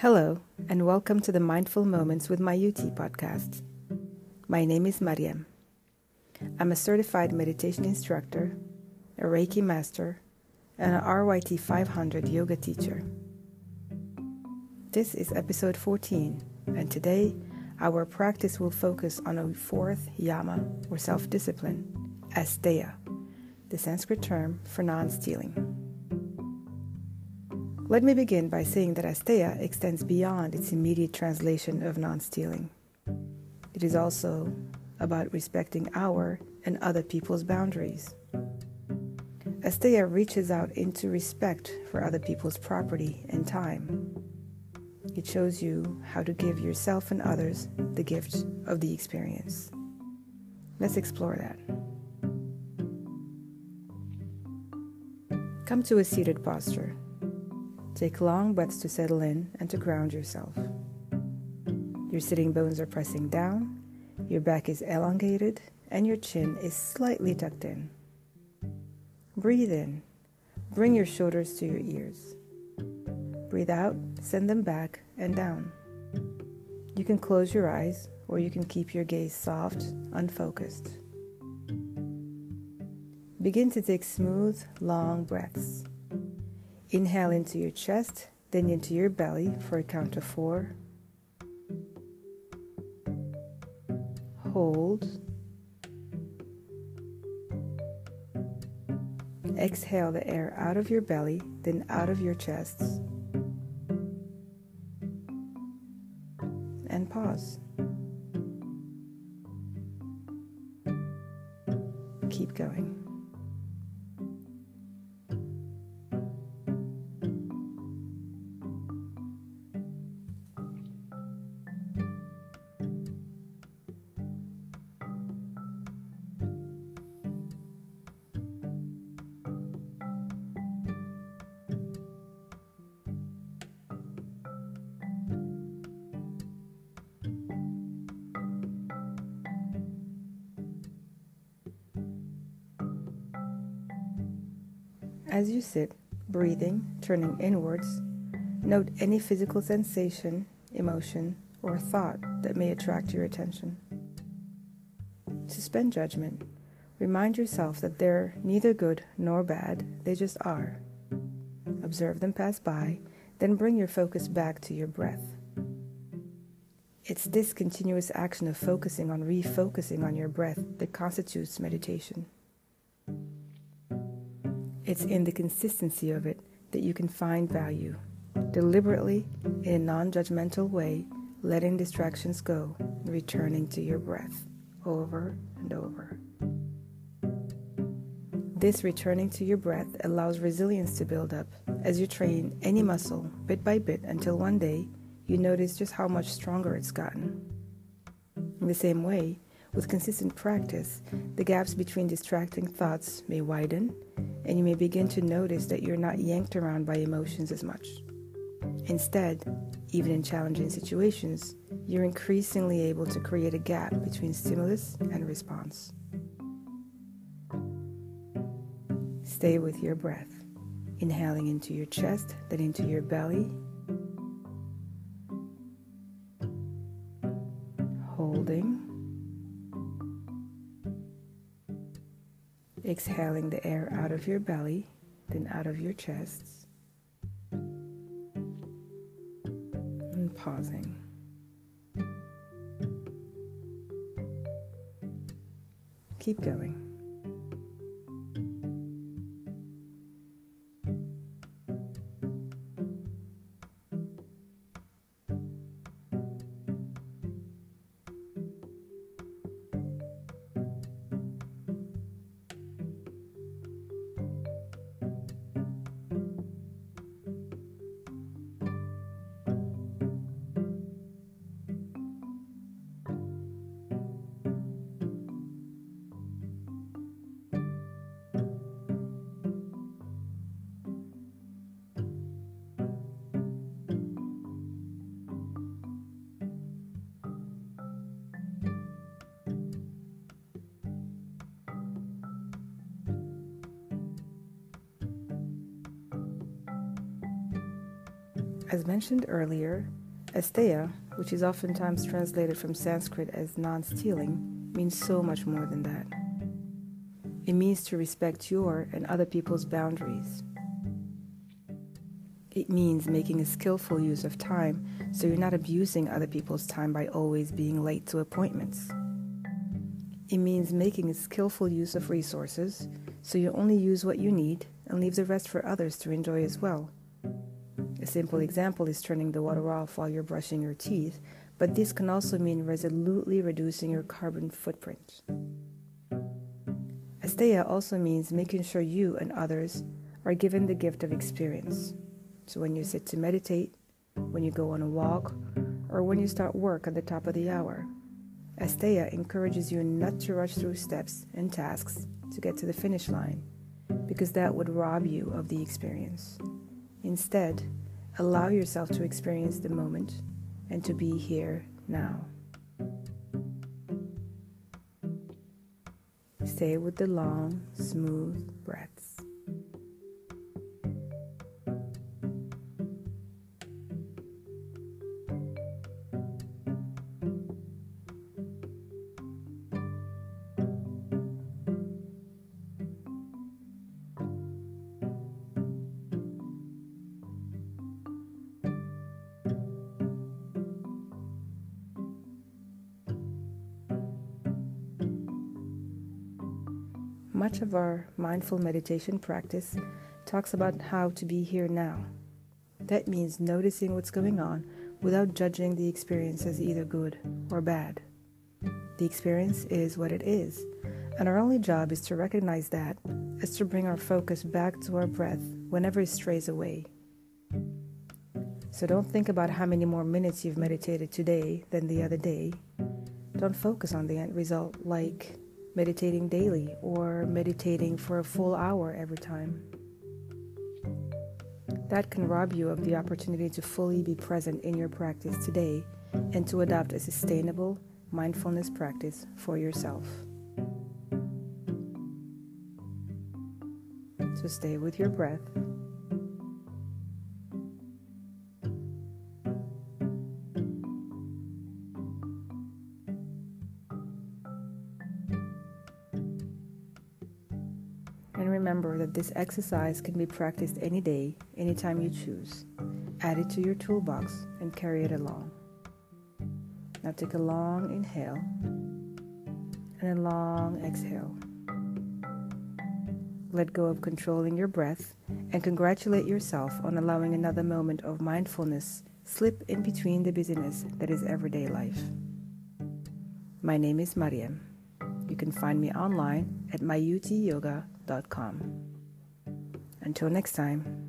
Hello, and welcome to the Mindful Moments with Mayuti podcast. My name is Mariam. I'm a certified meditation instructor, a Reiki master, and an RYT 500 yoga teacher. This is episode 14, and today our practice will focus on a fourth yama or self discipline, asteya, the Sanskrit term for non stealing. Let me begin by saying that asteya extends beyond its immediate translation of non stealing. It is also about respecting our and other people's boundaries. Asteya reaches out into respect for other people's property and time. It shows you how to give yourself and others the gift of the experience. Let's explore that. Come to a seated posture. Take long breaths to settle in and to ground yourself. Your sitting bones are pressing down, your back is elongated, and your chin is slightly tucked in. Breathe in. Bring your shoulders to your ears. Breathe out, send them back and down. You can close your eyes or you can keep your gaze soft, unfocused. Begin to take smooth, long breaths. Inhale into your chest, then into your belly for a count of four. Hold. Exhale the air out of your belly, then out of your chest. And pause. Keep going. As you sit, breathing, turning inwards, note any physical sensation, emotion, or thought that may attract your attention. Suspend judgment. Remind yourself that they're neither good nor bad, they just are. Observe them pass by, then bring your focus back to your breath. It's this continuous action of focusing on refocusing on your breath that constitutes meditation. It's in the consistency of it that you can find value. Deliberately, in a non judgmental way, letting distractions go and returning to your breath over and over. This returning to your breath allows resilience to build up as you train any muscle bit by bit until one day you notice just how much stronger it's gotten. In the same way, with consistent practice, the gaps between distracting thoughts may widen and you may begin to notice that you're not yanked around by emotions as much. Instead, even in challenging situations, you're increasingly able to create a gap between stimulus and response. Stay with your breath, inhaling into your chest, then into your belly. Exhaling the air out of your belly, then out of your chest. And pausing. Keep going. As mentioned earlier, asteya, which is oftentimes translated from Sanskrit as non stealing, means so much more than that. It means to respect your and other people's boundaries. It means making a skillful use of time so you're not abusing other people's time by always being late to appointments. It means making a skillful use of resources so you only use what you need and leave the rest for others to enjoy as well. A simple mm-hmm. example is turning the water off while you're brushing your mm-hmm. teeth, but this can also mean resolutely reducing your carbon footprint. Asteya also means making sure you and others are given the gift of experience. So when you sit to meditate, when you go on a walk, or when you start work at the top of the hour, Asteya encourages you not to rush through steps and tasks to get to the finish line, because that would rob you of the experience. Instead, allow yourself to experience the moment and to be here now. Stay with the long, smooth breaths. Much of our mindful meditation practice talks about how to be here now. That means noticing what's going on without judging the experience as either good or bad. The experience is what it is, and our only job is to recognize that as to bring our focus back to our breath whenever it strays away. So don't think about how many more minutes you've meditated today than the other day. Don't focus on the end result like meditating daily or meditating for a full hour every time. That can rob you of the opportunity to fully be present in your practice today and to adopt a sustainable mindfulness practice for yourself. So stay with your breath remember that this exercise can be practiced any day, anytime you choose. Add it to your toolbox and carry it along. Now take a long inhale and a long exhale. Let go of controlling your breath and congratulate yourself on allowing another moment of mindfulness slip in between the busyness that is everyday life. My name is Mariam. You can find me online at myutiyoga.com. Until next time.